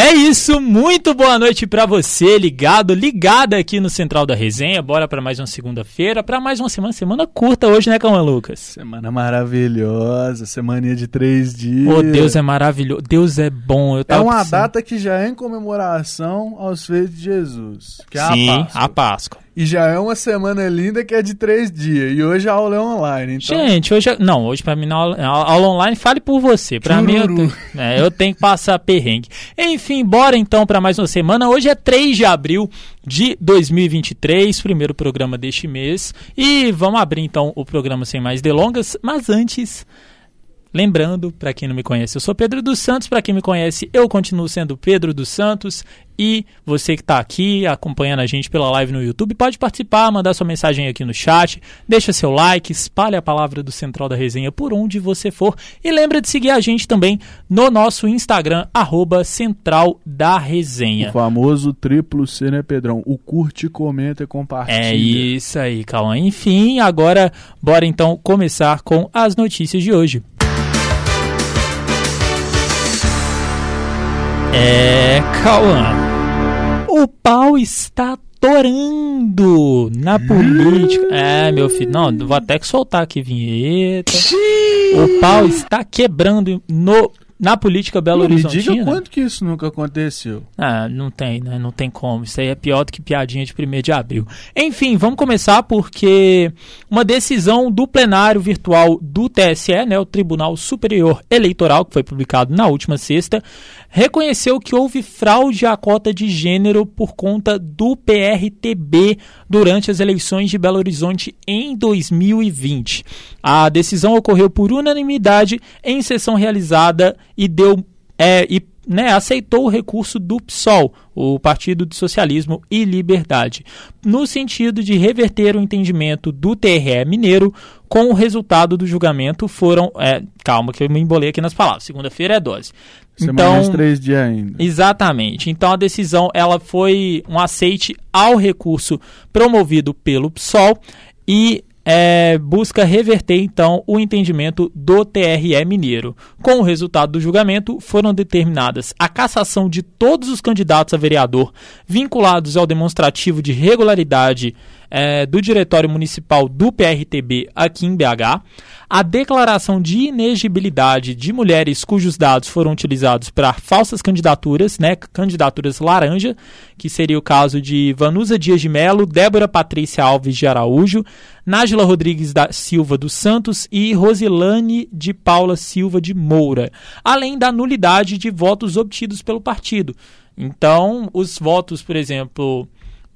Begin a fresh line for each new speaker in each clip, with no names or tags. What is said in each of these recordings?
É isso, muito boa noite para você, ligado, ligada aqui no Central da Resenha. Bora para mais uma segunda-feira, para mais uma semana, semana curta hoje, né, Calma Lucas?
Semana maravilhosa, semaninha de três dias.
Oh, Deus é maravilhoso, Deus é bom.
é uma pensando... data que já é em comemoração aos feitos de Jesus, que é
Sim,
a Páscoa.
A Páscoa.
E já é uma semana linda que é de três dias. E hoje a aula é online. Então...
Gente, hoje. É... Não, hoje pra mim, aula, aula online, fale por você. Pra mim, eu tenho, é, eu tenho que passar perrengue. Enfim, bora então para mais uma semana. Hoje é 3 de abril de 2023, primeiro programa deste mês. E vamos abrir então o programa sem mais delongas. Mas antes. Lembrando, para quem não me conhece, eu sou Pedro dos Santos. Para quem me conhece, eu continuo sendo Pedro dos Santos. E você que está aqui acompanhando a gente pela live no YouTube, pode participar, mandar sua mensagem aqui no chat, deixa seu like, espalhe a palavra do Central da Resenha por onde você for. E lembra de seguir a gente também no nosso Instagram, arroba Central da Resenha.
O famoso triplo C, né, Pedrão? O curte, comenta e compartilha.
É isso aí, Cauã. Enfim, agora bora então começar com as notícias de hoje. É, Cauã o pau está torando na política. É, meu filho, não, vou até que soltar aqui vinheta. O pau está quebrando no na política Belo Horizonte.
Diga quanto que isso nunca aconteceu.
Ah, não tem, né? Não tem como. Isso aí é pior do que piadinha de 1 de abril. Enfim, vamos começar porque uma decisão do plenário virtual do TSE, né, o Tribunal Superior Eleitoral, que foi publicado na última sexta, reconheceu que houve fraude à cota de gênero por conta do PRTB durante as eleições de Belo Horizonte em 2020. A decisão ocorreu por unanimidade em sessão realizada e deu é, e né, aceitou o recurso do PSOL, o Partido de Socialismo e Liberdade, no sentido de reverter o entendimento do TRE Mineiro com o resultado do julgamento foram. É, calma, que eu me embolei aqui nas palavras. Segunda-feira é dose.
Semana então, três dias ainda.
Exatamente. Então a decisão ela foi um aceite ao recurso promovido pelo PSOL e é, busca reverter então o entendimento do TRE Mineiro. Com o resultado do julgamento, foram determinadas a cassação de todos os candidatos a vereador vinculados ao demonstrativo de regularidade é, do Diretório Municipal do PRTB aqui em BH, a declaração de inegibilidade de mulheres cujos dados foram utilizados para falsas candidaturas, né, candidaturas laranja, que seria o caso de Vanusa Dias de Melo, Débora Patrícia Alves de Araújo, Nájila Rodrigues da Silva dos Santos e Rosilane de Paula Silva de Moura, além da nulidade de votos obtidos pelo partido. Então, os votos, por exemplo,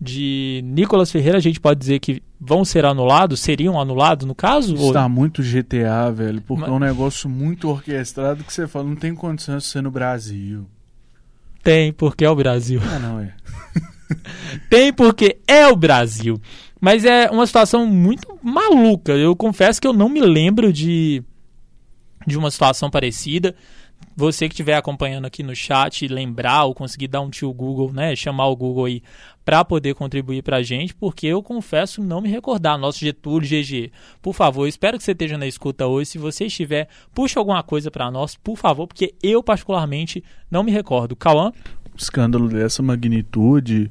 de Nicolas Ferreira, a gente pode dizer que vão ser anulados, seriam anulados no caso?
Está ou... muito GTA, velho, porque Mas... é um negócio muito orquestrado que você fala, não tem condição de ser no Brasil.
Tem, porque é o Brasil.
Ah, não é.
tem porque é o Brasil. Mas é uma situação muito maluca. Eu confesso que eu não me lembro de, de uma situação parecida você que estiver acompanhando aqui no chat, lembrar ou conseguir dar um tio Google, né, chamar o Google aí para poder contribuir para a gente, porque eu confesso não me recordar. Nosso Getúlio GG, por favor, espero que você esteja na escuta hoje. Se você estiver, puxa alguma coisa para nós, por favor, porque eu particularmente não me recordo. Cauã?
Escândalo dessa magnitude,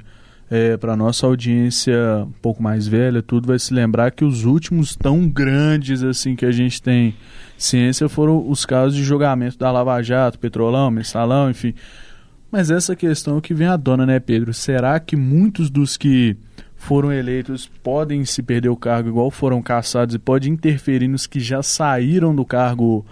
é, para nossa audiência um pouco mais velha, tudo vai se lembrar que os últimos tão grandes assim que a gente tem ciência foram os casos de julgamento da Lava Jato, Petrolão, Mensalão, enfim. Mas essa questão é que vem à dona, né, Pedro? Será que muitos dos que foram eleitos podem se perder o cargo igual foram caçados e pode interferir nos que já saíram do cargo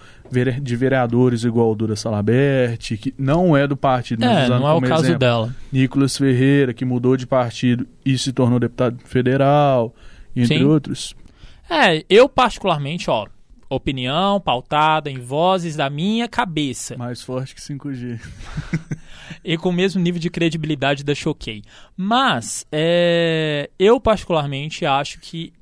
de vereadores igual o Dura Salaberti, que não é do partido,
é, não é o caso
exemplo,
dela.
Nicolas Ferreira, que mudou de partido e se tornou deputado federal, entre Sim. outros.
É, eu particularmente, ó, opinião pautada em vozes da minha cabeça.
Mais forte que 5G.
e com o mesmo nível de credibilidade da Choquei. Mas, é, eu particularmente acho que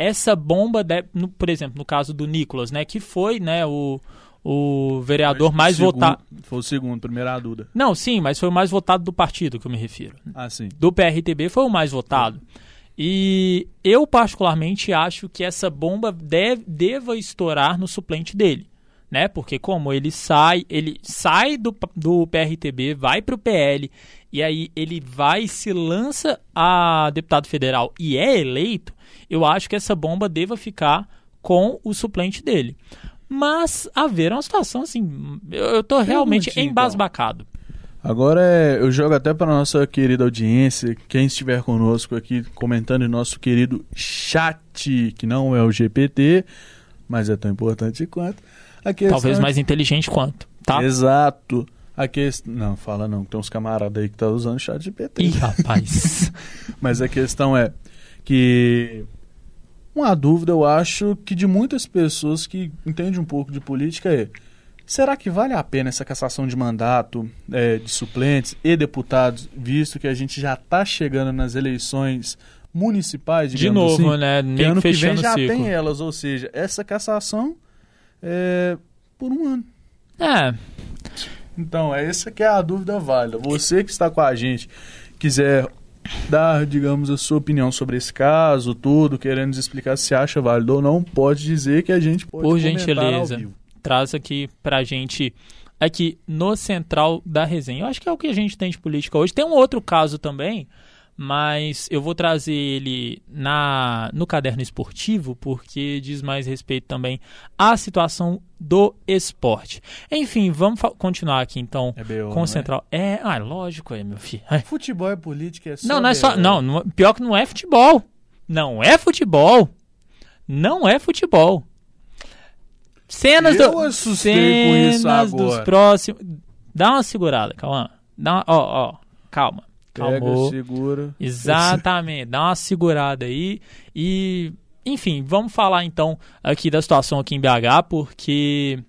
essa bomba, deve, no, por exemplo, no caso do Nicolas, né, que foi né, o, o vereador mais votado.
Foi o segundo, primeiro a Duda.
Não, sim, mas foi o mais votado do partido que eu me refiro.
Ah, sim.
Do PRTB foi o mais votado. E eu, particularmente, acho que essa bomba deve, deva estourar no suplente dele. né? Porque como ele sai, ele sai do, do PRTB, vai para o PL e aí ele vai se lança a deputado federal e é eleito, eu acho que essa bomba deva ficar com o suplente dele. Mas haver uma situação assim, eu, eu tô realmente então. embasbacado.
Agora é, eu jogo até para nossa querida audiência, quem estiver conosco aqui comentando em nosso querido chat, que não é o GPT, mas é tão importante quanto.
Talvez mais inteligente quanto, tá?
Exato. A questão... Não, fala não, tem uns camaradas aí que estão tá usando chat GPT.
Ih, rapaz.
mas a questão é que uma dúvida, eu acho, que de muitas pessoas que entendem um pouco de política é Será que vale a pena essa cassação de mandato é, de suplentes e deputados, visto que a gente já está chegando nas eleições municipais,
De novo,
assim,
né?
Nem ano que vem já tem elas, ou seja, essa cassação é por um ano.
É.
Então, essa que é a dúvida válida. Você que está com a gente, quiser dar, digamos, a sua opinião sobre esse caso, tudo, querendo explicar se acha válido ou não, pode dizer que a gente pode
Por gentileza traz aqui pra gente aqui no central da resenha. Eu acho que é o que a gente tem de política hoje. Tem um outro caso também, mas eu vou trazer ele na no caderno esportivo porque diz mais respeito também à situação do esporte. Enfim, vamos continuar aqui então
é BO,
com o central. É? é, ah, lógico é, meu filho.
É. Futebol é política, é só
Não, não é só, não, pior que não é futebol. Não é futebol. Não é futebol. Cenas
eu
do.
Cenas
dos próximos. Dá uma segurada, calma. Dá uma, ó, ó, calma.
Pega,
Calmou.
segura.
Exatamente. Dá uma segurada aí. E, enfim, vamos falar então aqui da situação aqui em BH, porque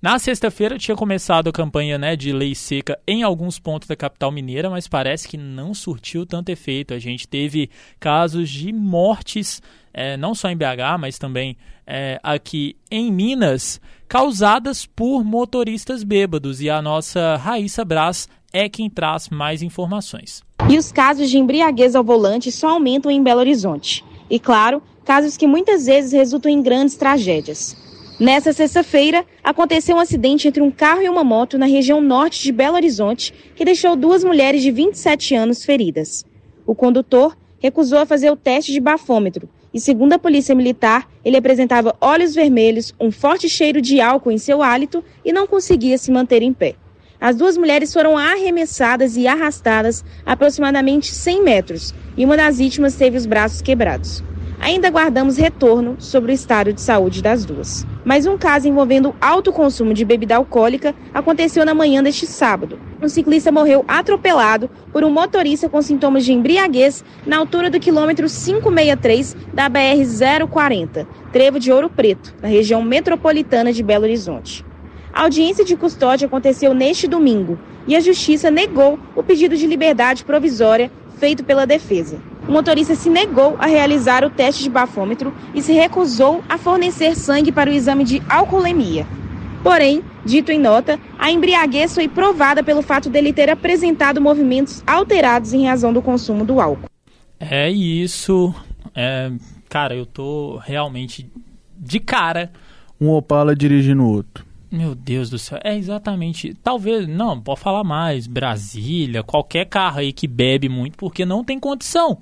na sexta-feira tinha começado a campanha né, de lei seca em alguns pontos da capital mineira, mas parece que não surtiu tanto efeito. A gente teve casos de mortes, é, não só em BH, mas também é, aqui em Minas, causadas por motoristas bêbados. E a nossa Raíssa Brás é quem traz mais informações.
E os casos de embriaguez ao volante só aumentam em Belo Horizonte. E claro, casos que muitas vezes resultam em grandes tragédias. Nessa sexta-feira, aconteceu um acidente entre um carro e uma moto na região norte de Belo Horizonte, que deixou duas mulheres de 27 anos feridas. O condutor recusou a fazer o teste de bafômetro e, segundo a Polícia Militar, ele apresentava olhos vermelhos, um forte cheiro de álcool em seu hálito e não conseguia se manter em pé. As duas mulheres foram arremessadas e arrastadas aproximadamente 100 metros e uma das vítimas teve os braços quebrados. Ainda aguardamos retorno sobre o estado de saúde das duas. Mas um caso envolvendo alto consumo de bebida alcoólica aconteceu na manhã deste sábado. Um ciclista morreu atropelado por um motorista com sintomas de embriaguez na altura do quilômetro 563 da BR-040, Trevo de Ouro Preto, na região metropolitana de Belo Horizonte. A audiência de custódia aconteceu neste domingo e a Justiça negou o pedido de liberdade provisória feito pela defesa. O motorista se negou a realizar o teste de bafômetro e se recusou a fornecer sangue para o exame de alcoolemia. Porém, dito em nota, a embriaguez foi provada pelo fato dele ter apresentado movimentos alterados em razão do consumo do álcool.
É isso. É, cara, eu tô realmente de cara.
Um Opala dirigindo outro.
Meu Deus do céu, é exatamente. Talvez, não, pode falar mais. Brasília, qualquer carro aí que bebe muito, porque não tem condição.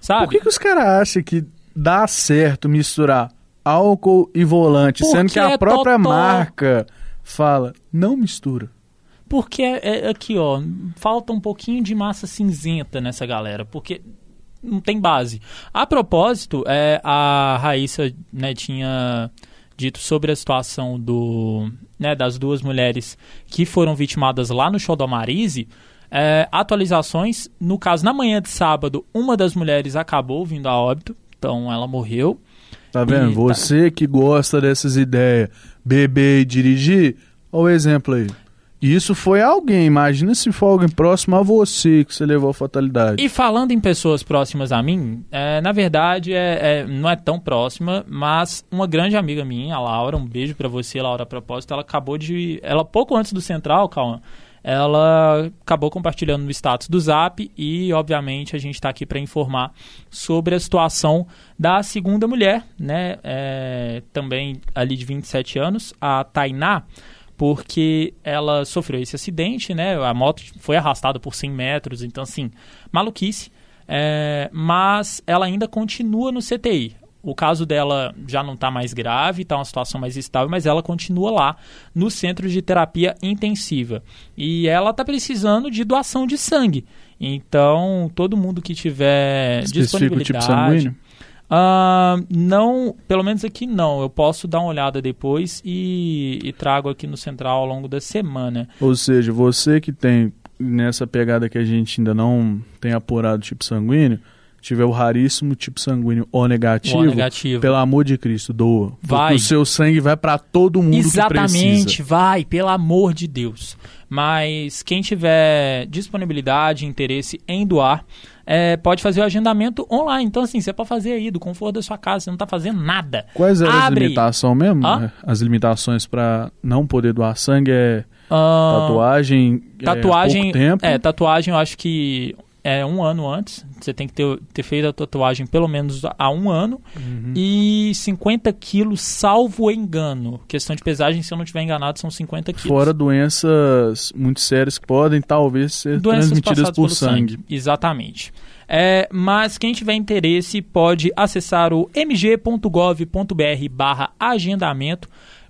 Sabe?
Por que, que os caras acham que dá certo misturar álcool e volante, porque sendo que a é própria totó. marca fala, não mistura?
Porque é, é, aqui, ó, falta um pouquinho de massa cinzenta nessa galera, porque não tem base. A propósito, é, a Raíssa né, tinha dito sobre a situação do, né, das duas mulheres que foram vitimadas lá no show do Marise, é, atualizações. No caso, na manhã de sábado, uma das mulheres acabou vindo a óbito, então ela morreu.
Tá vendo? E, Você tá... que gosta dessas ideias, beber e dirigir, olha o exemplo aí. Isso foi alguém, imagina se for alguém próximo a você que você levou a fatalidade.
E falando em pessoas próximas a mim, é, na verdade é, é, não é tão próxima, mas uma grande amiga minha, a Laura, um beijo para você, Laura, a propósito, ela acabou de. Ela pouco antes do Central, calma ela acabou compartilhando no status do Zap e, obviamente, a gente está aqui para informar sobre a situação da segunda mulher, né? É, também ali de 27 anos, a Tainá, porque ela sofreu esse acidente, né? A moto foi arrastada por 100 metros, então, assim, maluquice. É, mas ela ainda continua no CTI. O caso dela já não está mais grave, está uma situação mais estável, mas ela continua lá no centro de terapia intensiva. E ela está precisando de doação de sangue. Então, todo mundo que tiver
Especifico
disponibilidade.
tipo sanguíneo?
Uh, não, pelo menos aqui não. Eu posso dar uma olhada depois e, e trago aqui no central ao longo da semana.
Ou seja, você que tem nessa pegada que a gente ainda não tem apurado tipo sanguíneo, tiver o raríssimo tipo sanguíneo O negativo,
O negativo.
pelo amor de Cristo, doa.
Vai.
o seu sangue vai para todo mundo que
Exatamente, vai, pelo amor de Deus. Mas quem tiver disponibilidade, interesse em doar, é, pode fazer o agendamento online. Então, assim, você pode fazer aí do conforto da sua casa, você não está fazendo nada.
Quais eram as
Abre.
limitações mesmo?
Hã?
As limitações para não poder doar sangue é
Ah,
tatuagem, é,
Tatuagem,
pouco tempo.
é, tatuagem eu acho que é um ano antes. Você tem que ter, ter feito a tatuagem pelo menos há um ano.
Uhum.
E 50 quilos, salvo engano. Questão de pesagem, se eu não estiver enganado, são 50 quilos.
Fora doenças muito sérias que podem talvez ser
Doenças
transmitidas por
pelo
sangue.
Exatamente. É, mas quem tiver interesse pode acessar o mg.gov.br barra agendamento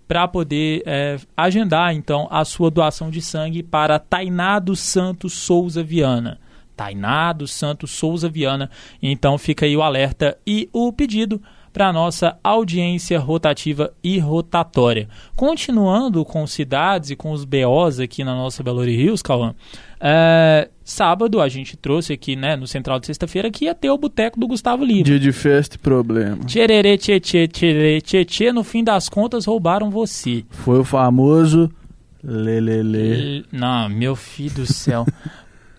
para poder é, agendar então a sua doação de sangue para Tainá dos Santos Souza Viana. Tainá dos Santos Souza Viana. Então fica aí o alerta e o pedido para a nossa audiência rotativa e rotatória. Continuando com cidades e com os BOs aqui na nossa Belo Rios, Cauã, é, sábado a gente trouxe aqui né, no Central de Sexta-feira que ia ter o Boteco do Gustavo Lima.
Dia de festa e problema.
Tchererê, tchê, tchê, tchê, tchê, no fim das contas roubaram você.
Foi o famoso lelele.
Não, meu filho do céu.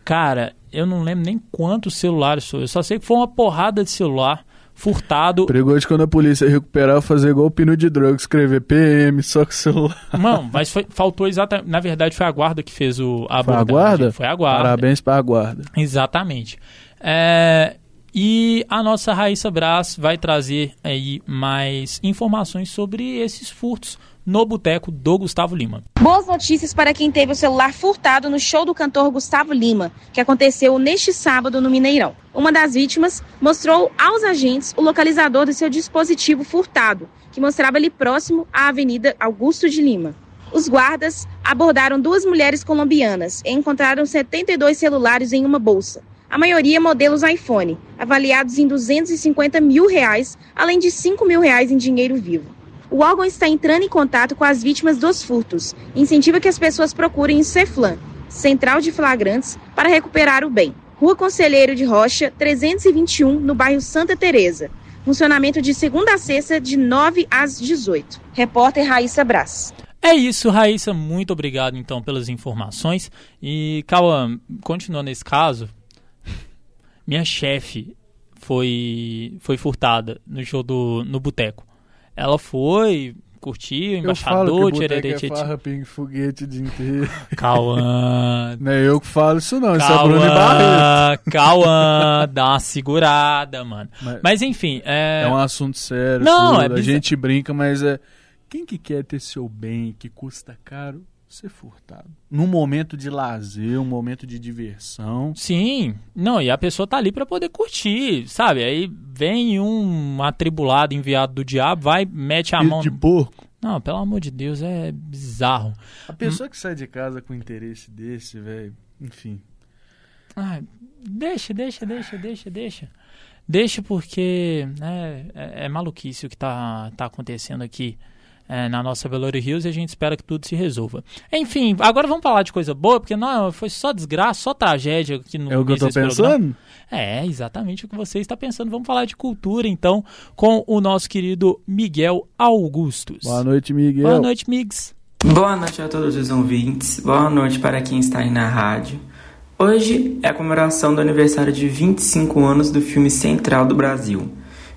Cara, eu não lembro nem quantos celulares foi. Eu só sei que foi uma porrada de celular furtado.
Perigoso quando a polícia recuperar fazer igual o pino de droga, escrever PM, só com o celular.
Não, mas foi- faltou exatamente. Na verdade, foi a guarda que fez o, a
Foi a guarda?
Foi a guarda.
Parabéns pra guarda.
Exatamente. É, e a nossa Raíssa Brás vai trazer aí mais informações sobre esses furtos no boteco do Gustavo Lima.
Boas notícias para quem teve o celular furtado no show do cantor Gustavo Lima, que aconteceu neste sábado no Mineirão. Uma das vítimas mostrou aos agentes o localizador do seu dispositivo furtado, que mostrava ali próximo à Avenida Augusto de Lima. Os guardas abordaram duas mulheres colombianas e encontraram 72 celulares em uma bolsa. A maioria modelos iPhone, avaliados em 250 mil reais, além de 5 mil reais em dinheiro vivo. O órgão está entrando em contato com as vítimas dos furtos incentiva que as pessoas procurem o CEFLAN, Central de Flagrantes, para recuperar o bem. Rua Conselheiro de Rocha, 321, no bairro Santa Teresa. Funcionamento de segunda a sexta, de 9 às 18. Repórter Raíssa Brás.
É isso, Raíssa. Muito obrigado, então, pelas informações. E, Cauã, continuando nesse caso, minha chefe foi, foi furtada no show do no boteco. Ela foi, curtiu, embaixador,
boteco
tchererê,
é farra, pingue, foguete o dia inteiro.
Cauã.
Não é eu que falo isso não, isso é Bruno e Barreto.
Cauã, Cauã, dá uma segurada, mano.
Mas-
Mas enfim, é,
É um assunto sério.
Não,
tudo.
é
A
bizar-
gente brinca, mas é. Quem que quer ter seu bem, que custa caro, ser furtado? Num momento de lazer, um momento de diversão.
Sim, não, e a pessoa tá ali pra poder curtir, sabe? Aí vem um atribulado enviado do diabo, vai, mete a
Filho
mão.
de porco.
Não, pelo amor de Deus, é bizarro.
A pessoa que sai de casa com interesse desse, velho. Enfim.
Ai, deixa, deixa, deixa, deixa, deixa. Deixa porque né, é, é maluquice o que tá, tá acontecendo aqui é, na nossa Belo Hills e a gente espera que tudo se resolva. Enfim, agora vamos falar de coisa boa, porque não, foi só desgraça, só tragédia aqui no
É o que eu tô
desse programa.
pensando?
É, exatamente o que você está pensando. Vamos falar de cultura, então, com o nosso querido Miguel Augustus.
Boa noite, Miguel.
Boa noite, Migs.
Boa noite a todos os ouvintes, boa noite para quem está aí na rádio. Hoje é a comemoração do aniversário de 25 anos do filme Central do Brasil.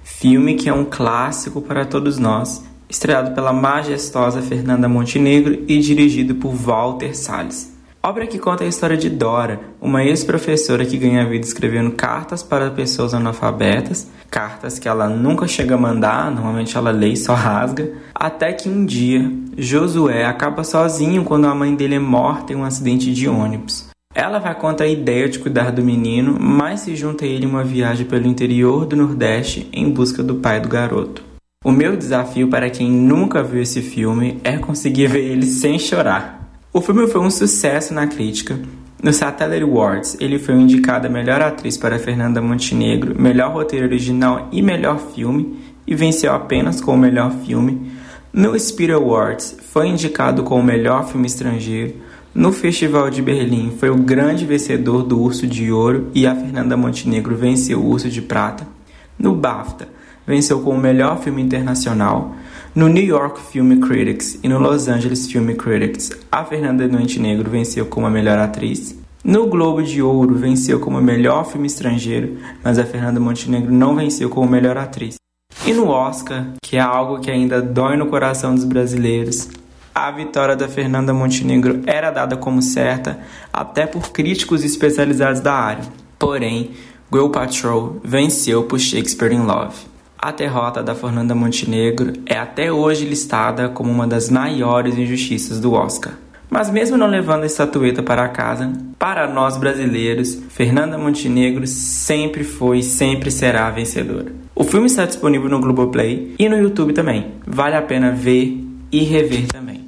Filme que é um clássico para todos nós, estreado pela majestosa Fernanda Montenegro e dirigido por Walter Salles. Obra que conta a história de Dora, uma ex-professora que ganha vida escrevendo cartas para pessoas analfabetas, cartas que ela nunca chega a mandar, normalmente ela lê e só rasga, até que um dia Josué acaba sozinho quando a mãe dele é morta em um acidente de ônibus. Ela vai contra a ideia de cuidar do menino, mas se junta a ele em uma viagem pelo interior do Nordeste em busca do pai do garoto. O meu desafio para quem nunca viu esse filme é conseguir ver ele sem chorar. O filme foi um sucesso na crítica. No Satellite Awards, ele foi indicado a melhor atriz para Fernanda Montenegro, melhor roteiro original e melhor filme, e venceu apenas com o melhor filme. No Spirit Awards, foi indicado com o melhor filme estrangeiro. No Festival de Berlim foi o grande vencedor do Urso de Ouro e a Fernanda Montenegro venceu o Urso de Prata. No BAFTA, venceu como melhor filme internacional. No New York Film Critics e no Los Angeles Film Critics, a Fernanda Montenegro venceu como a melhor atriz. No Globo de Ouro, venceu como melhor filme estrangeiro, mas a Fernanda Montenegro não venceu como melhor atriz. E no Oscar, que é algo que ainda dói no coração dos brasileiros, a vitória da Fernanda Montenegro era dada como certa até por críticos especializados da área. Porém, Will Patrol venceu por Shakespeare in Love. A derrota da Fernanda Montenegro é até hoje listada como uma das maiores injustiças do Oscar. Mas mesmo não levando a estatueta para casa, para nós brasileiros, Fernanda Montenegro sempre foi e sempre será a vencedora. O filme está disponível no Globoplay e no YouTube também. Vale a pena ver e rever também.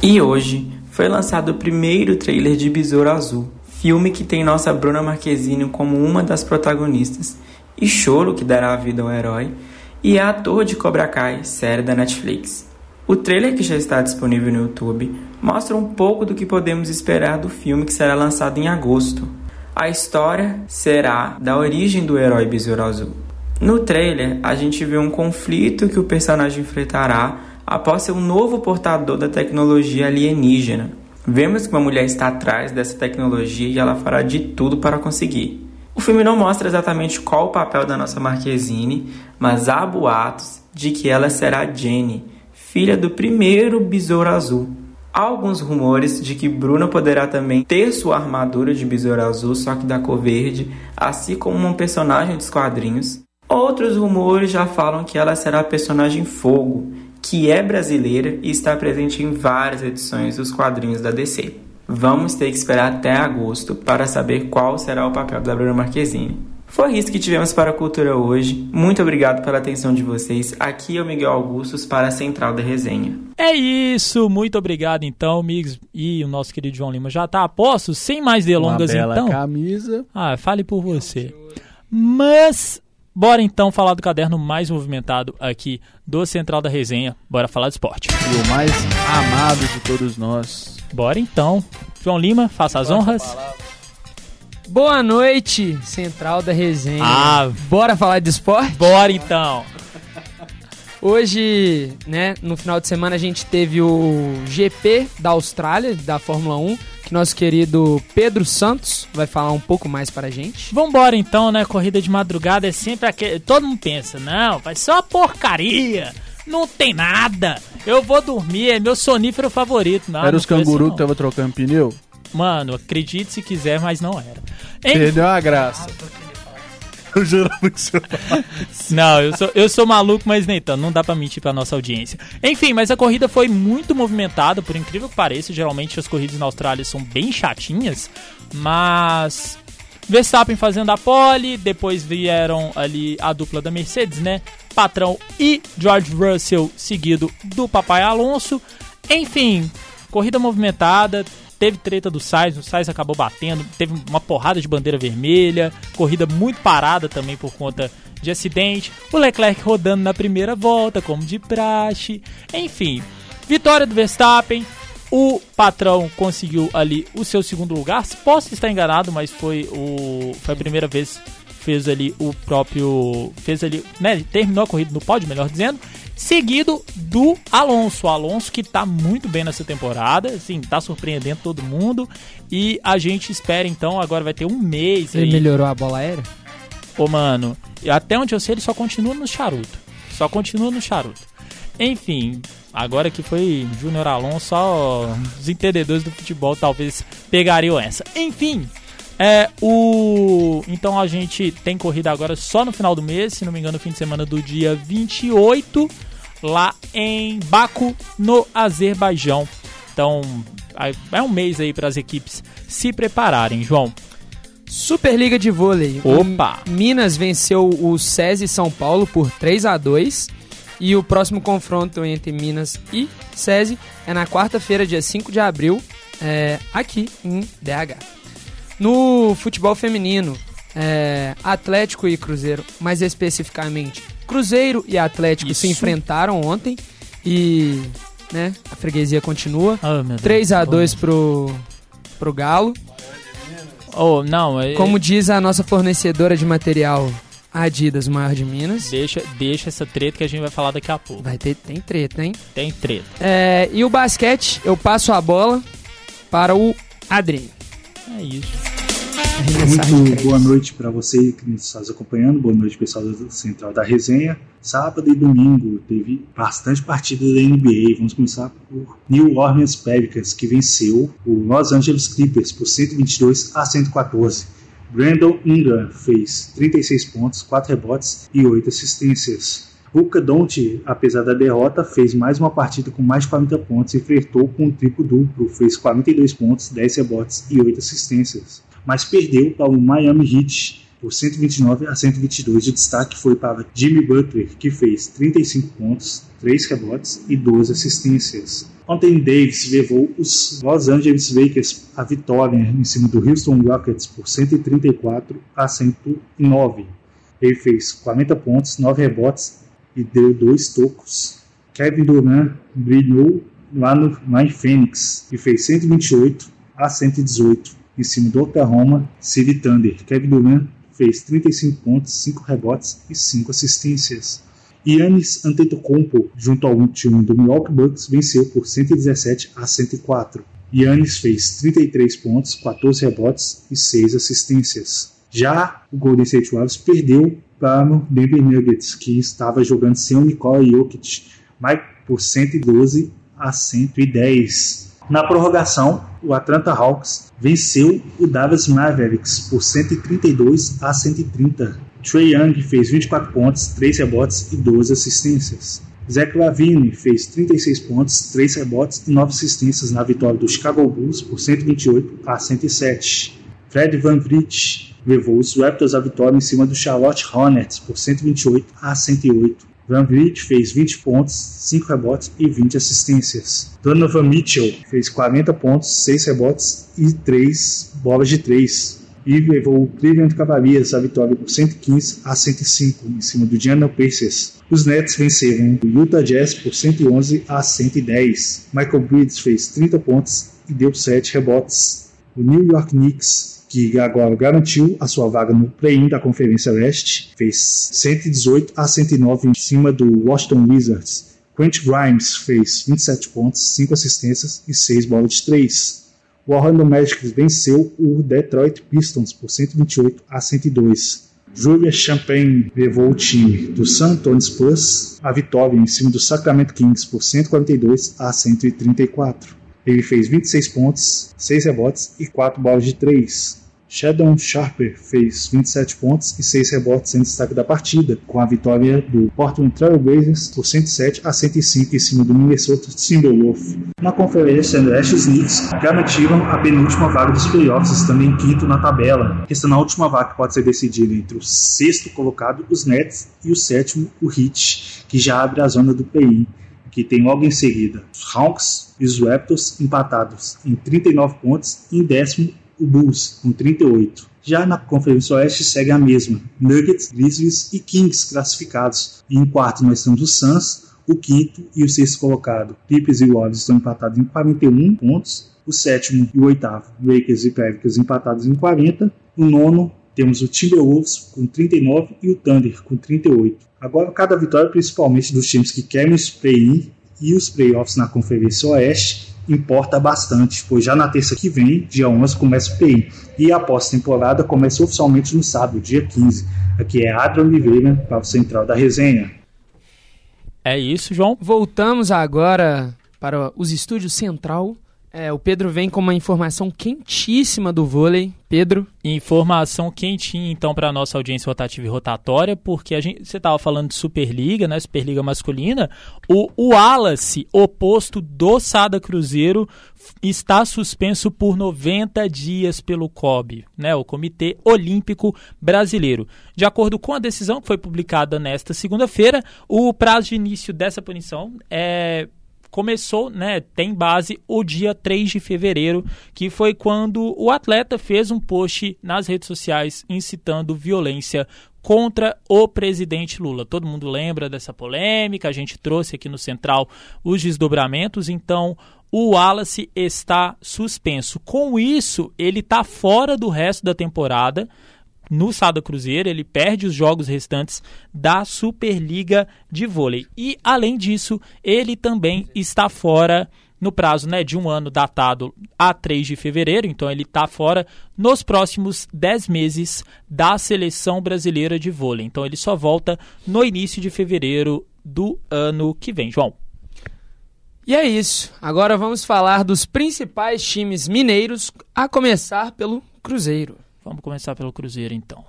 E hoje foi lançado o primeiro trailer de Besouro Azul, filme que tem nossa Bruna Marquezine como uma das protagonistas, e Choro que dará a vida ao herói, e é ator de Cobra Kai, série da Netflix. O trailer que já está disponível no YouTube mostra um pouco do que podemos esperar do filme que será lançado em agosto. A história será da origem do herói Besouro Azul. No trailer, a gente vê um conflito que o personagem enfrentará após ser um novo portador da tecnologia alienígena. Vemos que uma mulher está atrás dessa tecnologia e ela fará de tudo para conseguir. O filme não mostra exatamente qual o papel da nossa Marquezine, mas há boatos de que ela será Jenny, filha do primeiro Besouro Azul. Há alguns rumores de que Bruna poderá também ter sua armadura de Besouro Azul, só que da cor verde, assim como um personagem dos quadrinhos. Outros rumores já falam que ela será a personagem Fogo, que é brasileira e está presente em várias edições dos quadrinhos da DC. Vamos ter que esperar até agosto para saber qual será o papel da Bruna Marquezine. Foi isso que tivemos para a cultura hoje. Muito obrigado pela atenção de vocês. Aqui é o Miguel Augustos para a Central da Resenha.
É isso, muito obrigado então, Migs e o nosso querido João Lima já está a posto. Sem mais delongas
Uma bela
então.
camisa.
Ah, fale por você. Mas Bora então falar do caderno mais movimentado aqui do Central da Resenha. Bora falar de esporte.
E o mais amado de todos nós.
Bora então. João Lima, faça as honras.
Boa noite, Central da Resenha.
Ah,
Bora falar de esporte?
bora então.
Hoje, né, no final de semana a gente teve o GP da Austrália, da Fórmula 1, que nosso querido Pedro Santos vai falar um pouco mais para a gente.
Vambora então, né? Corrida de madrugada é sempre aquele. Todo mundo pensa, não, vai ser uma porcaria. Não tem nada. Eu vou dormir, é meu sonífero favorito. Não,
era os
assim,
canguru
não.
que tava trocando pneu?
Mano, acredite se quiser, mas não era. Enfim,
Perdeu a graça. Eu jurava que você
Não, eu sou, eu sou maluco, mas nem tanto. Não dá pra mentir pra nossa audiência. Enfim, mas a corrida foi muito movimentada, por incrível que pareça. Geralmente as corridas na Austrália são bem chatinhas, mas. Verstappen fazendo a pole, depois vieram ali a dupla da Mercedes, né? Patrão e George Russell, seguido do Papai Alonso. Enfim, corrida movimentada, teve treta do Sainz, o Sainz acabou batendo, teve uma porrada de bandeira vermelha, corrida muito parada também por conta de acidente, o Leclerc rodando na primeira volta, como de praxe, enfim, vitória do Verstappen, o patrão conseguiu ali o seu segundo lugar, posso estar enganado, mas foi, o, foi a primeira vez fez ali o próprio. Fez ali. Né, terminou a corrida no pódio, melhor dizendo. Seguido do Alonso. O Alonso que tá muito bem nessa temporada. Assim, tá surpreendendo todo mundo. E a gente espera então, agora vai ter um mês
Ele
aí.
melhorou a bola aérea?
Ô, mano, até onde eu sei, ele só continua no charuto. Só continua no charuto. Enfim, agora que foi Júnior Alonso, só os entendedores do futebol talvez pegariam essa. Enfim, é o então a gente tem corrida agora só no final do mês, se não me engano, fim de semana do dia 28, lá em Baku, no Azerbaijão. Então, é um mês aí para as equipes se prepararem, João.
Superliga de vôlei.
Opa!
O Minas venceu o SESI São Paulo por 3 a 2 e o próximo confronto entre Minas e SESI é na quarta-feira, dia 5 de abril, é, aqui em DH. No futebol feminino, é, Atlético e Cruzeiro, mais especificamente, Cruzeiro e Atlético Isso. se enfrentaram ontem e né, a freguesia continua. Oh, 3 a 2 pro, pro Galo.
Oh, não,
é... Como diz a nossa fornecedora de material, Adidas, o maior de Minas.
Deixa, deixa essa treta que a gente vai falar daqui a pouco.
Vai ter, tem treta, hein?
Tem treta.
É, e o basquete, eu passo a bola para o Adri.
É isso.
Muito boa noite para você que nos está acompanhando. Boa noite, pessoal da Central da Resenha. Sábado e domingo teve bastante partida da NBA. Vamos começar por New Orleans Pelicans, que venceu o Los Angeles Clippers por 122 a 114. Brandon Ingram fez 36 pontos, 4 rebotes e 8 assistências. Luca Doncic, apesar da derrota, fez mais uma partida com mais de 40 pontos e flertou com um triplo-duplo, fez 42 pontos, 10 rebotes e 8 assistências. Mas perdeu para o Miami Heat por 129 a 122. O destaque foi para Jimmy Butler, que fez 35 pontos, 3 rebotes e 12 assistências. Ontem Davis levou os Los Angeles Lakers à vitória em cima do Houston Rockets por 134 a 109. Ele fez 40 pontos, 9 rebotes e deu dois tocos. Kevin Durant brilhou lá, no, lá em Phoenix e fez 128 a 118 em cima do Oklahoma City Thunder. Kevin Durant fez 35 pontos, 5 rebotes e 5 assistências. Yannis Antetokounmpo, junto ao time do Milwaukee Bucks, venceu por 117 a 104. Yannis fez 33 pontos, 14 rebotes e 6 assistências. Já o Golden State Warriors perdeu para o Denver Nuggets, que estava jogando sem o Nikola Jokic, mas por 112 a 110. Na prorrogação, o Atlanta Hawks venceu o Dallas Mavericks por 132 a 130. Trey Young fez 24 pontos, 3 rebotes e 12 assistências. Zach Lavine fez 36 pontos, 3 rebotes e 9 assistências na vitória do Chicago Bulls por 128 a 107. Fred Van Vliet levou os Raptors à vitória em cima do Charlotte Hornets por 128 a 108. Van Vliet fez 20 pontos, 5 rebotes e 20 assistências. Donovan Mitchell fez 40 pontos, 6 rebotes e 3 bolas de 3 e levou o Cleveland Cavaliers à vitória por 115 a 105 em cima do Indiana Pacers. Os Nets venceram o Utah Jazz por 111 a 110. Michael Bridges fez 30 pontos e deu 7 rebotes. O New York Knicks que agora garantiu a sua vaga no play-in da Conferência Leste, fez 118 a 109 em cima do Washington Wizards. Quentin Grimes fez 27 pontos, 5 assistências e 6 bolas de 3. O Orlando Magic venceu o Detroit Pistons por 128 a 102. Julia Champagne levou o time do San Antonio Spurs à vitória em cima do Sacramento Kings por 142 a 134. Ele fez 26 pontos, 6 rebotes e 4 bolas de 3. Sheldon Sharper fez 27 pontos e 6 rebotes em destaque da partida, com a vitória do Portland Trail Blazers por 107 a 105 em cima do Minnesota Timberwolves. Na Conferência Leste, os Knicks garantiram a penúltima vaga dos playoffs, estando em quinto na tabela. Esta na última vaga pode ser decidida entre o sexto colocado, os Nets, e o sétimo, o Heat, que já abre a zona do play-in que tem logo em seguida os Hawks e os Raptors empatados em 39 pontos em décimo o Bulls, com 38. Já na Conferência Oeste segue a mesma: Nuggets, Grizzlies e Kings classificados. E em quarto nós temos o Suns, o quinto e o sexto colocado. Clippers e Warriors estão empatados em 41 pontos. O sétimo e o oitavo, Lakers e Pelicans empatados em 40. O nono temos o Timberwolves com 39 e o Thunder com 38. Agora, cada vitória, principalmente dos times que querem os play-in e os playoffs na Conferência Oeste, importa bastante, pois já na terça que vem, dia 11, começa o PI. E a pós-temporada começa oficialmente no sábado, dia 15. Aqui é Adrian Oliveira, para o Central da Resenha.
É isso, João.
Voltamos agora para os estúdios Central é, o Pedro vem com uma informação quentíssima do vôlei. Pedro?
Informação quentinha, então, para a nossa audiência rotativa e rotatória, porque a gente, você estava falando de Superliga, né? Superliga masculina. O, Wallace, oposto do Sada Cruzeiro, está suspenso por 90 dias pelo COB, né? O Comitê Olímpico Brasileiro. De acordo com a decisão que foi publicada nesta segunda-feira, o prazo de início dessa punição é começou, né, tem base o dia 3 de fevereiro, que foi quando o atleta fez um post nas redes sociais incitando violência contra o presidente Lula. Todo mundo lembra dessa polêmica, a gente trouxe aqui no Central os desdobramentos, então o Wallace está suspenso. Com isso, ele está fora do resto da temporada no Sada Cruzeiro, ele perde os jogos restantes da Superliga de Vôlei. E, além disso, ele também está fora no prazo né, de um ano datado a 3 de fevereiro, então ele está fora nos próximos 10 meses da seleção brasileira de vôlei. Então ele só volta no início de fevereiro do ano que vem. João.
E é isso. Agora vamos falar dos principais times mineiros, a começar pelo Cruzeiro.
Vamos começar pelo Cruzeiro então.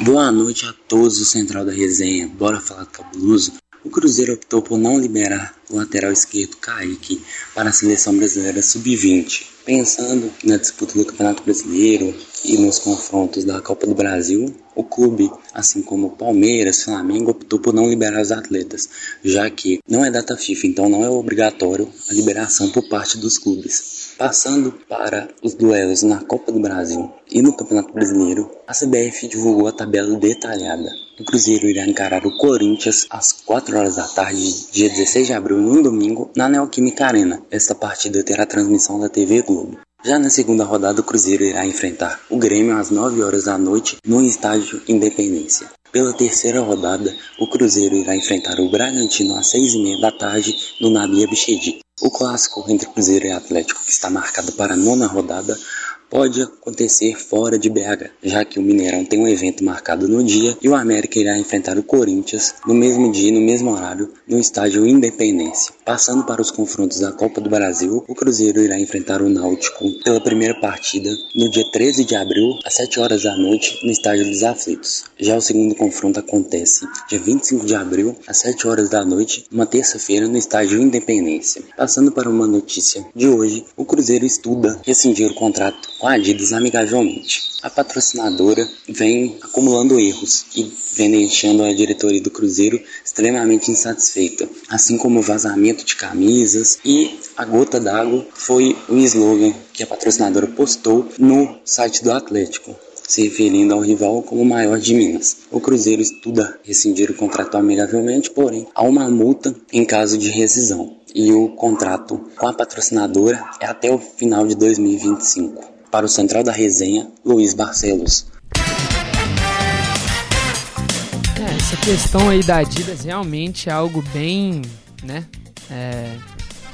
Boa noite a todos do Central da Resenha. Bora falar do cabuloso? O Cruzeiro optou por não liberar o lateral esquerdo Kaique para a seleção brasileira sub-20. Pensando na disputa do Campeonato Brasileiro e nos confrontos da Copa do Brasil, o clube, assim como Palmeiras, Flamengo, optou por não liberar os atletas, já que não é data FIFA, então não é obrigatório a liberação por parte dos clubes. Passando para os duelos na Copa do Brasil e no Campeonato Brasileiro, a CBF divulgou a tabela detalhada. O Cruzeiro irá encarar o Corinthians às 4 horas da tarde, dia 16 de abril, num domingo, na Neoquímica Arena. Esta partida terá transmissão da TV Globo. Já na segunda rodada, o Cruzeiro irá enfrentar o Grêmio às 9 horas da noite no estádio Independência. Pela terceira rodada, o Cruzeiro irá enfrentar o Bragantino às 6 e meia da tarde no Nabia Bichedi. O clássico entre Cruzeiro e Atlético, que está marcado para a nona rodada, pode acontecer fora de BH, já que o Mineirão tem um evento marcado no dia e o América irá enfrentar o Corinthians no mesmo dia e no mesmo horário no estádio Independência. Passando para os confrontos da Copa do Brasil, o Cruzeiro irá enfrentar o Náutico pela primeira partida no dia 13 de abril, às 7 horas da noite, no estádio dos Aflitos. Já o segundo confronto acontece dia 25 de abril, às 7 horas da noite, uma terça-feira, no estádio Independência. Passando para uma notícia de hoje, o Cruzeiro estuda rescindir o contrato com a Adidas amigavelmente. A patrocinadora vem acumulando erros e vem deixando a diretoria do Cruzeiro extremamente insatisfeita, assim como o vazamento de camisas e a gota d'água foi o slogan que a patrocinadora postou no site do Atlético se referindo ao rival como o maior de Minas. O Cruzeiro estuda rescindir o contrato amigavelmente, porém há uma multa em caso de rescisão. E o contrato com a patrocinadora é até o final de 2025. Para o Central da Resenha, Luiz Barcelos.
É, essa questão aí da Adidas realmente é algo bem, né? É,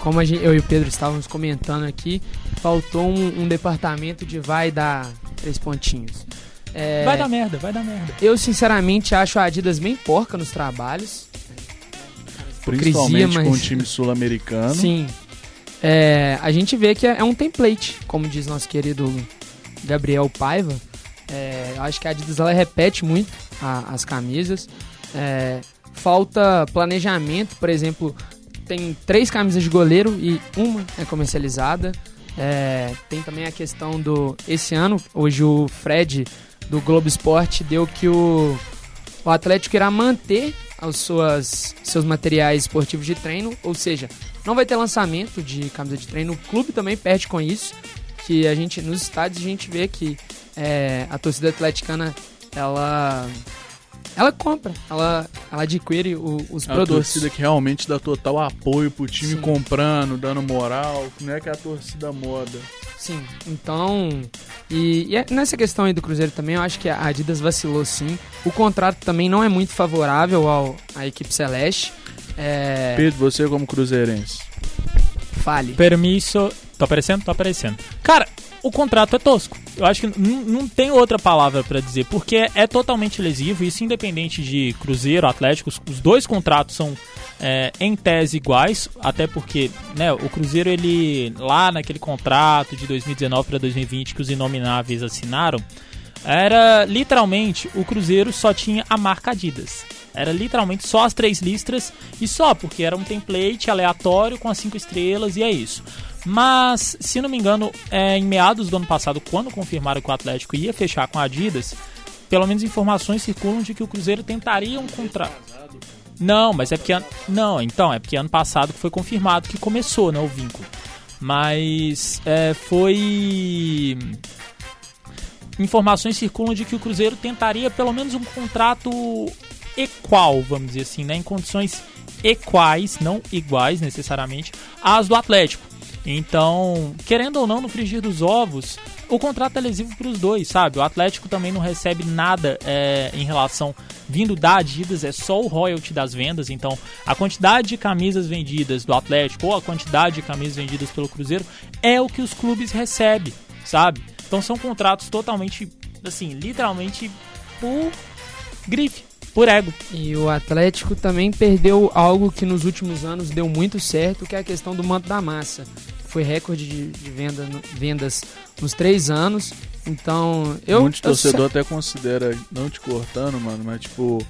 como gente, eu e o Pedro estávamos comentando aqui, faltou um, um departamento de vai dar três pontinhos.
É, vai dar merda, vai dar merda.
Eu sinceramente acho a Adidas bem porca nos trabalhos.
Principalmente mas... com o time sul-americano.
Sim, é, a gente vê que é, é, um template, como diz nosso querido Gabriel Paiva. É, acho que a Adidas ela repete muito a, as camisas. É, falta planejamento, por exemplo, tem três camisas de goleiro e uma é comercializada. É, tem também a questão do. Esse ano, hoje o Fred do Globo Esporte deu que o, o Atlético irá manter os suas, seus materiais esportivos de treino, ou seja, não vai ter lançamento de camisa de treino. O clube também perde com isso, que a gente nos estádios a gente vê que é, a torcida atleticana ela ela compra, ela, ela adquire o, os
é
produtos.
A torcida que realmente dá total apoio pro time Sim. comprando, dando moral, não é que é a torcida moda.
Sim, então. E, e, é nessa questão aí do Cruzeiro também, eu acho que a Adidas vacilou sim. O contrato também não é muito favorável ao, à equipe Celeste. É...
Pedro, você como cruzeirense.
Fale.
Permisso. Tá aparecendo? Tá aparecendo. Cara, o contrato é tosco. Eu acho que não tem outra palavra para dizer, porque é, é, totalmente lesivo, isso independente de Cruzeiro, Atlético, os dois contratos são é, em tese iguais, até porque né, o Cruzeiro, ele lá naquele contrato de 2019 para 2020 que os inomináveis assinaram, era literalmente o Cruzeiro só tinha a marca Adidas. Era literalmente só as três listras e só, porque era um template aleatório com as cinco estrelas e é isso. Mas, se não me engano, é, em meados do ano passado, quando confirmaram que o Atlético ia fechar com a Adidas, pelo menos informações circulam de que o Cruzeiro tentaria um contrato. Não, mas é porque. Não, então, é porque ano passado foi confirmado que começou, né, o vínculo. Mas é, foi. Informações circulam de que o Cruzeiro tentaria pelo menos um contrato equal, vamos dizer assim, né, em condições equais, não iguais necessariamente, às do Atlético. Então, querendo ou não, no frigir dos ovos, o contrato é lesivo para os dois, sabe? O Atlético também não recebe nada é, em relação vindo da Adidas, é só o royalty das vendas. Então, a quantidade de camisas vendidas do Atlético ou a quantidade de camisas vendidas pelo Cruzeiro é o que os clubes recebem, sabe? Então, são contratos totalmente, assim, literalmente por grife por ego.
E o Atlético também perdeu algo que nos últimos anos deu muito certo, que é a questão do manto da massa. Foi recorde de, de venda, vendas nos três anos. Então, eu.
Muitos torcedores até considera, não te cortando, mano, mas tipo,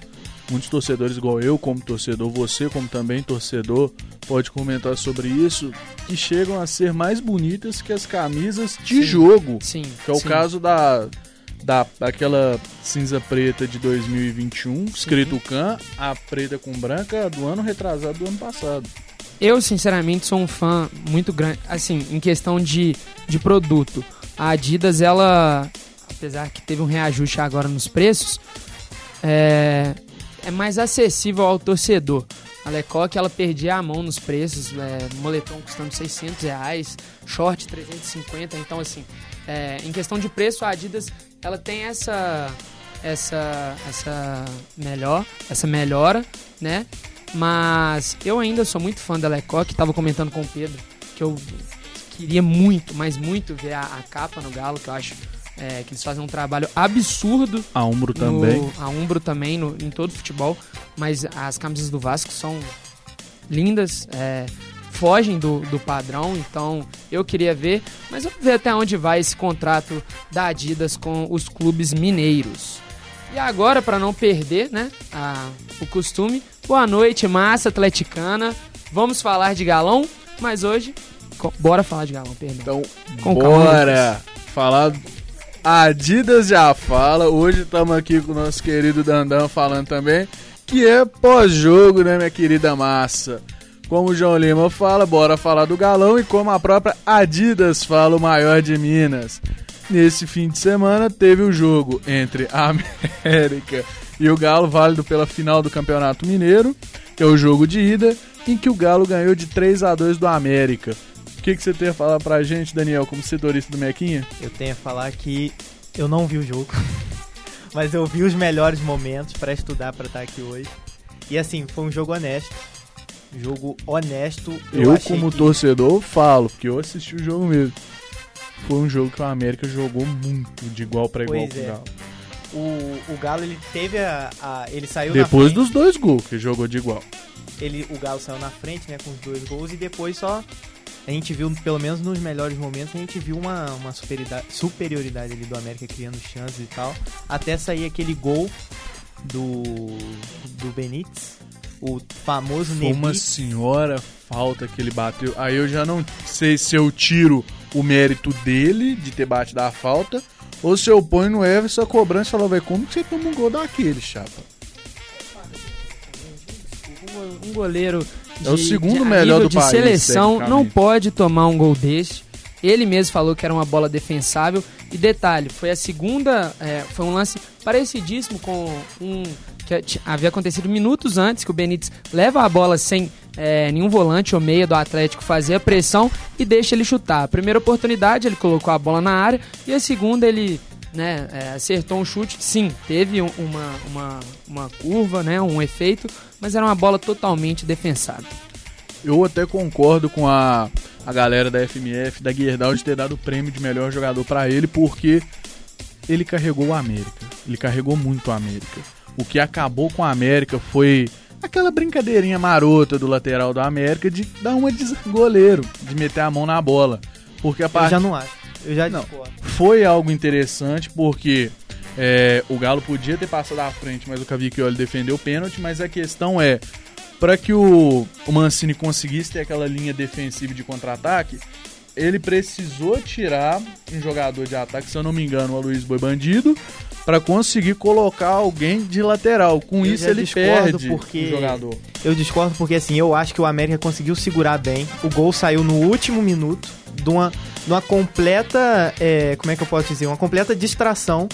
muitos torcedores, igual eu como torcedor, você como também torcedor, pode comentar sobre isso, que chegam a ser mais bonitas que as camisas de sim, jogo.
Sim.
Que é o
sim.
caso da da aquela cinza preta de 2021, escrito Can, a preta com branca do ano retrasado do ano passado.
Eu, sinceramente, sou um fã muito grande, assim, em questão de, de produto. A Adidas, ela, apesar que teve um reajuste agora nos preços, é, é mais acessível ao torcedor. A Lecoq, ela perdia a mão nos preços, é, moletom custando 600 reais, short 350, então assim, é, em questão de preço, a Adidas ela tem essa essa essa melhor essa melhora, né? Mas eu ainda sou muito fã da Lecoq, estava comentando com o Pedro que eu queria muito, mas muito ver a, a capa no Galo, que eu acho é, que eles fazem um trabalho absurdo.
A Umbro no, também.
A Umbro também, no, em todo o futebol. Mas as camisas do Vasco são lindas. É, fogem do, do padrão, então eu queria ver, mas vamos ver até onde vai esse contrato da Adidas com os clubes mineiros. E agora, para não perder né, a, o costume, boa noite, massa atleticana. Vamos falar de galão, mas hoje, bora falar de galão, perdão.
Então, com bora falar. Adidas já fala. Hoje estamos aqui com o nosso querido Dandan falando também, que é pós-jogo, né, minha querida massa? Como o João Lima fala, bora falar do galão e como a própria Adidas fala, o maior de Minas. Nesse fim de semana teve o jogo entre a América e o Galo, válido pela final do Campeonato Mineiro, que é o jogo de ida, em que o Galo ganhou de 3 a 2 do América. O que, que você tem a falar pra gente, Daniel, como setorista do Mequinha?
Eu tenho a falar que eu não vi o jogo, mas eu vi os melhores momentos para estudar para estar aqui hoje. E assim, foi um jogo honesto Jogo honesto.
Eu, eu como que... torcedor, falo, porque eu assisti o jogo mesmo. Foi um jogo que o América jogou muito de igual para igual
pois é. o Galo. O, o Galo ele teve a, a ele saiu
depois dos dois gols que jogou de igual.
Ele o Galo saiu na frente, né, com os dois gols e depois só a gente viu, pelo menos nos melhores momentos, a gente viu uma, uma superioridade, superioridade ali do América criando chances e tal. Até sair aquele gol do, do Benítez, o famoso
Foi uma senhora falta que ele bateu. Aí eu já não sei se eu tiro o mérito dele de ter batido a falta ou se eu ponho no Everson a cobrança e falo, velho, como que você toma um gol daquele, chapa?
Um goleiro
de, é o segundo de, melhor do
de
país,
seleção não pode tomar um gol desse. Ele mesmo falou que era uma bola defensável. E detalhe, foi a segunda, é, foi um lance parecidíssimo com um que havia acontecido minutos antes, que o Benítez leva a bola sem é, nenhum volante ou meia do Atlético fazer a pressão e deixa ele chutar. A primeira oportunidade ele colocou a bola na área e a segunda ele né, é, acertou um chute. Sim, teve uma, uma, uma curva, né, um efeito, mas era uma bola totalmente defensável.
Eu até concordo com a a galera da FMF, da Guerdal, de ter dado o prêmio de melhor jogador para ele, porque ele carregou o América. Ele carregou muito o América. O que acabou com a América foi aquela brincadeirinha marota do lateral do América de dar uma de goleiro, de meter a mão na bola. Porque a parte...
Eu já não acho. Eu já
não,
discordo.
Foi algo interessante porque é, o Galo podia ter passado à frente, mas o Cavicchioli defendeu o pênalti, mas a questão é para que o, o Mancini conseguisse ter aquela linha defensiva de contra-ataque, ele precisou tirar um jogador de ataque, se eu não me engano, o Luiz Boi Bandido, para conseguir colocar alguém de lateral. Com
Eu
isso ele perde
porque-
o jogador.
Eu discordo porque assim, eu acho que o América conseguiu segurar bem. O gol saiu no último minuto de uma, de uma completa. é, como é que eu posso dizer? Uma completa distração.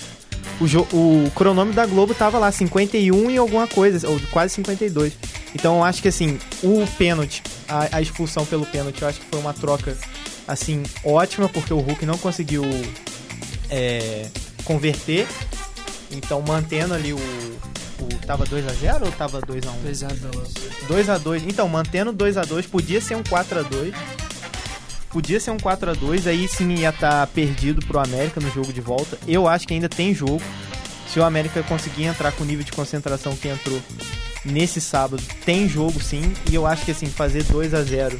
O, o cronômetro da Globo tava lá, 51 e alguma coisa, ou quase 52. Então eu acho que assim, o pênalti, a, a expulsão pelo pênalti, eu acho que foi uma troca assim, ótima, porque o Hulk não conseguiu é, converter. Então mantendo ali o. o tava 2x0 ou tava 2x1?
2 a 2.
2x2. Então, mantendo 2x2, podia ser um 4x2. Podia ser um 4x2, aí sim ia estar perdido pro América no jogo de volta. Eu acho que ainda tem jogo. Se o América conseguir entrar com o nível de concentração que entrou nesse sábado, tem jogo sim. E eu acho que assim, fazer 2x0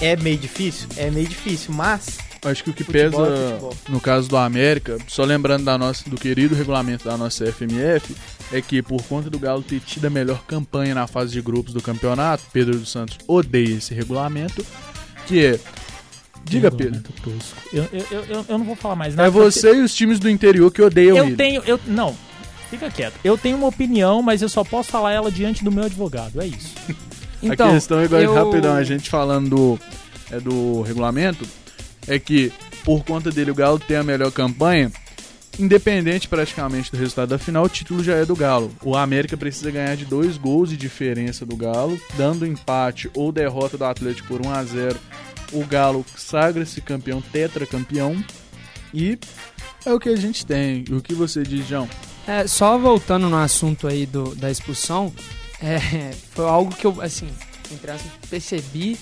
é meio difícil? É meio difícil, mas.
Acho que o que
Futebol é
pesa
futebol.
no caso do América, só lembrando da nossa, do querido regulamento da nossa FMF, é que por conta do Galo ter tido a melhor campanha na fase de grupos do campeonato, Pedro dos Santos odeia esse regulamento, que é. Diga, Pedro.
Eu, eu, eu, eu- eu não vou falar mais
É
nada. porque
você e os times do interior que odeiam
Eu
ele.
tenho. Eu, não, fica quieto. Eu tenho uma opinião, mas eu só posso falar ela diante do meu advogado. É isso.
Então,
a questão, igual
eu...
rapidão, a gente falando do, é, do regulamento, é que por conta dele o Galo tem a melhor campanha, independente praticamente do resultado da final, o título já é do Galo. O América precisa ganhar de dois gols de diferença do Galo, dando empate ou derrota do Atlético por 1 a 0 O Galo sagra-se campeão, tetracampeão. E é o que a gente tem. E o que você diz, João?
É, só voltando no assunto aí do, da expulsão, é, foi algo que eu, assim, entre aspas, percebi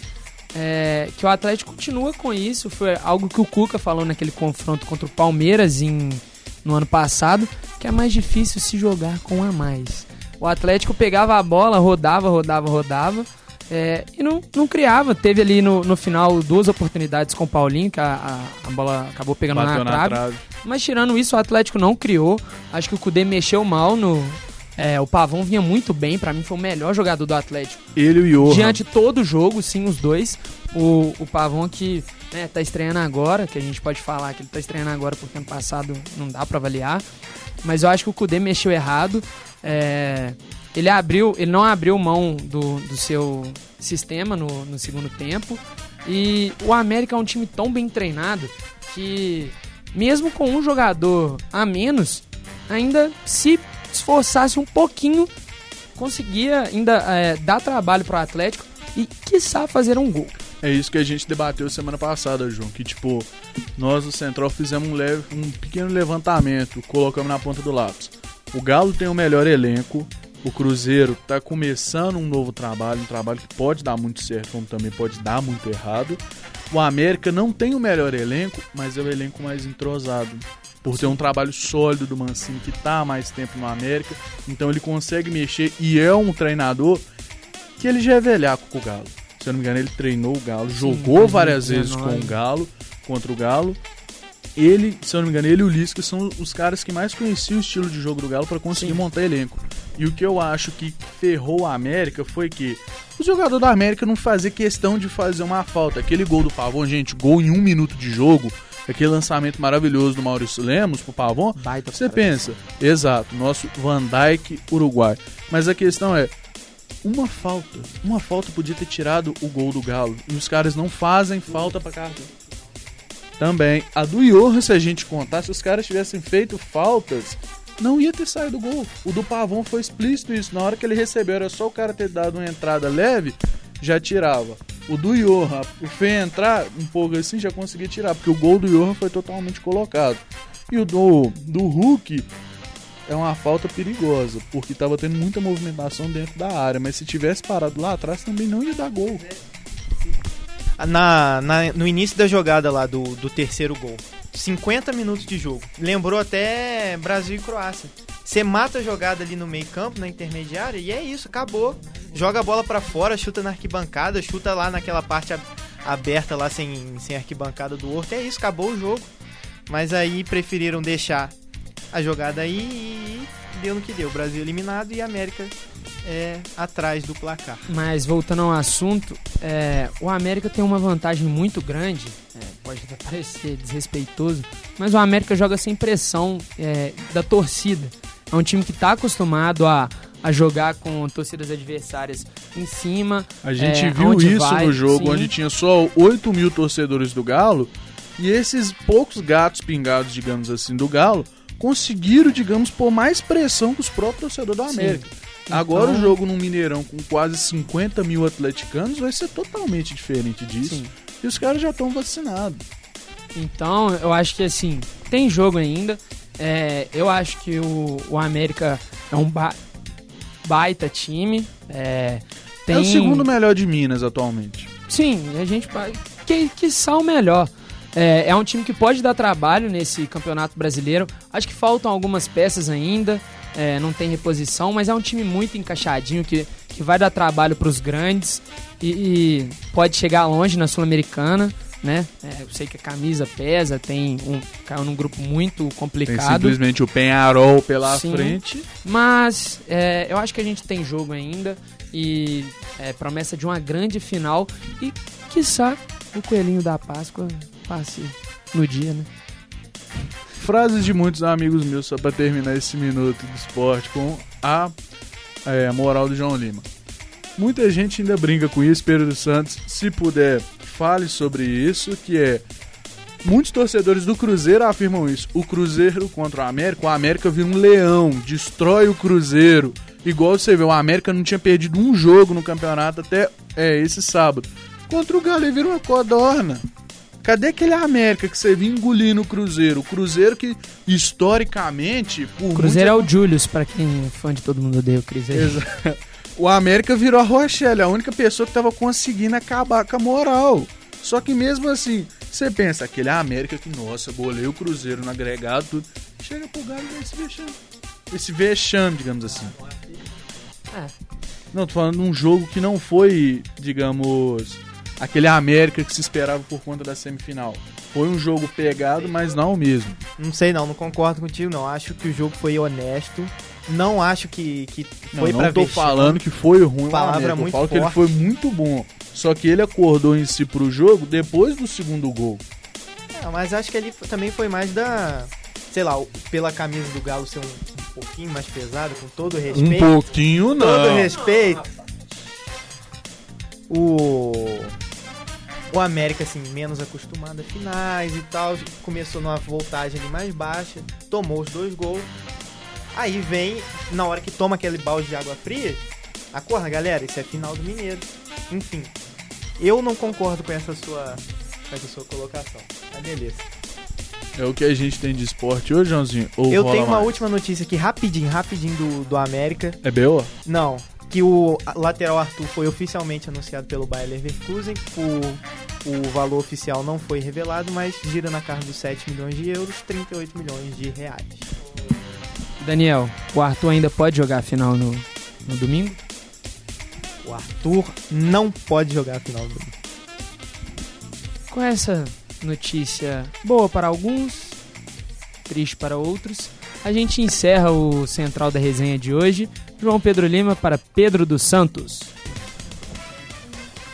é, que o Atlético continua com isso. Foi algo que o Cuca falou naquele confronto contra o Palmeiras em, no ano passado, que é mais difícil se jogar com a mais. O Atlético pegava a bola, rodava, rodava, rodava. É, e não, não criava. Teve ali no, no final duas oportunidades com o Paulinho, que a, a, a bola acabou pegando na
na
trave.
trave.
Mas tirando isso, o Atlético não criou. Acho que o Kudê mexeu mal no. é, o Pavão vinha muito bem, pra mim foi o melhor jogador do Atlético.
Ele e o Johan.
Diante todo o jogo, sim, os dois. O, o Pavão que né, tá estreando agora, que a gente pode falar que ele tá estreando agora porque ano passado não dá pra avaliar. Mas eu acho que o Kudê mexeu errado. É, ele abriu, ele não abriu mão do, do seu sistema no, no segundo tempo. E o América é um time tão bem treinado que mesmo com um jogador a menos, ainda se esforçasse um pouquinho, conseguia ainda é, dar trabalho pro Atlético e quiçá fazer um gol.
É isso que a gente debateu semana passada, João. Que tipo, nós do Central fizemos um, leve, um pequeno levantamento, colocamos na ponta do lápis. O Galo tem o melhor elenco, o Cruzeiro tá começando um novo trabalho, um trabalho que pode dar muito certo, como também pode dar muito errado. O América não tem o melhor elenco, mas é o elenco mais entrosado. Por ter um trabalho sólido do Mancini, que tá há mais tempo no América, então ele consegue mexer e é um treinador que ele já é velhaco com o Galo. Se eu não me engano, ele treinou o Galo, jogou várias vezes com
2019.
o Galo, contra o Galo. Ele, se eu não me engano, ele e o Lisca são os caras que mais conheciam o estilo de jogo do Galo para conseguir
Sim.
montar elenco. E o que eu acho que ferrou a América foi que o jogador da América não fazia questão de fazer uma falta. Aquele gol do Pavon, gente, gol em um minuto de jogo, aquele lançamento maravilhoso do Maurício Lemos pro Pavon,
Baita
você pensa, exato, nosso Van Dyke Uruguai. Mas a questão é, uma falta, uma falta podia ter tirado o gol do Galo. E os caras não fazem falta pra cartão. Também, a do Johan, se a gente contar, se os caras tivessem feito faltas, não ia ter saído gol. O do Pavão foi explícito isso. Na hora que ele recebeu, era só o cara ter dado uma entrada leve, já tirava. O do Johan, o Fê entrar um pouco assim, já conseguia tirar, porque o gol do Johan foi totalmente colocado. E o do, do Hulk é uma falta perigosa, porque tava tendo muita movimentação dentro da área, mas se tivesse parado lá atrás também não ia dar gol.
Na, na- no início da jogada lá do, do terceiro gol. 50 minutos de jogo. Lembrou até Brasil e Croácia. Você mata a jogada ali no meio campo, na intermediária, e é isso, acabou. Joga a bola pra fora, chuta na arquibancada, chuta lá naquela parte ab- aberta lá sem, sem arquibancada do Horto. É isso, acabou o jogo. Mas aí preferiram deixar a jogada aí e deu no que deu. Brasil eliminado e a América é, atrás do placar.
Mas voltando ao assunto, é, o América tem uma vantagem muito grande. é, pode até parecer desrespeitoso, mas o América joga sem pressão é, da torcida. É um time que está acostumado a, a jogar com torcidas adversárias em cima.
A gente
é,
viu isso
vai,
no jogo,
sim.
onde tinha só 8 mil torcedores do Galo, e esses poucos gatos pingados, digamos assim, do Galo, conseguiram, digamos, pôr mais pressão que os próprios torcedores da
Sim.
América. Agora
Então-
o jogo no Mineirão com quase 50 mil atleticanos vai ser totalmente diferente disso.
Sim.
E os caras já estão vacinados.
Então, eu acho que assim, tem jogo ainda. É, eu acho que o, o América é um ba- baita time. É, tem...
É o segundo melhor de Minas atualmente.
Sim, a gente vai. Que, que o melhor. É, é um time que pode dar trabalho nesse campeonato brasileiro. Acho que faltam algumas peças ainda. é, não tem reposição, mas é um time muito encaixadinho que, que vai dar trabalho para os grandes e, e pode chegar longe na Sul-Americana. Né? É, eu sei que a camisa pesa, tem um, caiu num grupo muito
Tem
complicado.
simplesmente o Penharol pela
Sim.
frente.
Mas é, eu acho que a gente tem jogo ainda e é, promessa de uma grande final e, quiçá, o coelhinho da Páscoa passe no dia, né?
Frases de muitos amigos meus, só pra terminar esse minuto do esporte, com a é, moral do João Lima. Muita gente ainda brinca com isso, Pedro dos Santos. Se puder, fale sobre isso, que é. Muitos torcedores do Cruzeiro afirmam isso. O Cruzeiro contra o América, o América vira um leão, destrói o Cruzeiro. Igual você vê, o América não tinha perdido um jogo no campeonato até é, esse sábado. Contra o Galo, ele vira uma codorna. Cadê aquele América que você vinha engolindo o Cruzeiro? O Cruzeiro que, historicamente, por
Cruzeiro é
muito-
o Julius, pra quem é fã de todo mundo odeia o Cruzeiro.
Exa- O América virou a Rochelle, a única pessoa que tava conseguindo acabar com a moral. Só que mesmo assim, você pensa, aquele América que, nossa, goleia o Cruzeiro no agregado, tudo. Chega pro Galo e esse vexame. Esse vexame, digamos assim.
É.
Não, tô falando de um jogo que não foi, digamos, aquele América que se esperava por conta da semifinal. Foi um jogo pegado, mas não o mesmo.
Não sei não, não concordo contigo não. Acho que o jogo foi honesto. Não acho que, que
Não,
foi
não
pra
tô
vexame.
falando que foi ruim
Palavra
América. Eu
muito
falo que ele
forte.
foi muito bom. Só que ele acordou em si pro jogo depois do segundo gol.
É, mas acho que ele também foi mais da... Sei lá, pela camisa do Galo ser um, um pouquinho mais pesado, com todo respeito.
Um pouquinho não.
todo respeito. O. O América, assim, menos acostumado a finais e tal. Começou numa voltagem ali mais baixa. Tomou os dois gols. Aí vem, na hora que toma aquele balde de água fria. Acorda, galera, isso é final do Mineiro. Enfim. Eu não concordo com essa sua. Com essa sua colocação. Mas beleza.
É o que a gente tem de esporte hoje, Joãozinho?
Eu tenho uma
mais?
última notícia aqui, rapidinho, rapidinho do, do América.
É B.O.?
Não, que o lateral Arthur foi oficialmente anunciado pelo Bayer Leverkusen. O, o valor oficial não foi revelado, mas gira na casa dos 7 milhões de euros, 38 milhões de reais.
Daniel, o Arthur ainda pode jogar a final no, no domingo?
O Arthur não pode jogar a final do domingo.
Com essa notícia boa para alguns, triste para outros, a gente encerra o Central da Resenha de hoje. João Pedro Lima para Pedro dos Santos.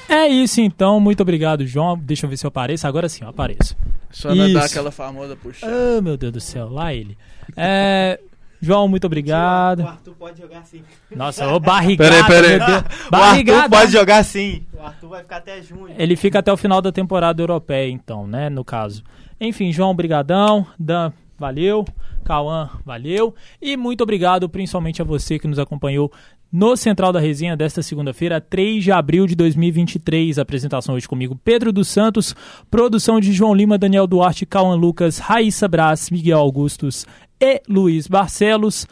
É isso então, muito obrigado, João. Deixa eu ver se eu apareço. Agora sim, eu apareço.
Só não dá aquela famosa puxada.
Ah, meu Deus do céu, lá ele. É, João, muito obrigado.
Arthur pode jogar sim.
Nossa, ô barrigada,
Peraí, peraí.
meu Deus.
O Arthur
Barrigada.
pode jogar sim. O Arthur vai ficar até junho.
Ele fica até o final da temporada europeia, então, né, no caso. Enfim, João, brigadão. Dan, valeu. Cauã, valeu. E muito obrigado principalmente a você que nos acompanhou no Central da Resenha desta segunda-feira, 3 de abril de 2023. Apresentação hoje comigo, Pedro dos Santos. Produção de João Lima, Daniel Duarte, Cauã Lucas, Raíssa Brás, Miguel Augustos e Luiz Barcelos.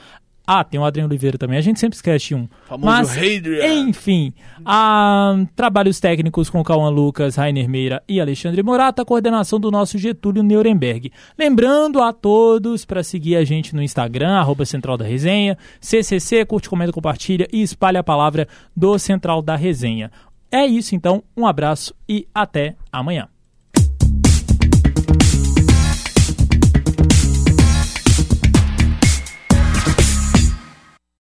Ah, tem o Adriano Oliveira também. A gente sempre esquece um.
Famoso
Mas,
Hadrian.
enfim, a, trabalhos técnicos com Cauã Lucas, Rainer Meira e Alexandre Morata, coordenação do nosso Getúlio Nuremberg. Lembrando a todos para seguir a gente no Instagram, arroba Central da Resenha, CCC, curte, comenta, compartilha e espalha a palavra do Central da Resenha. É isso então, um abraço e até amanhã.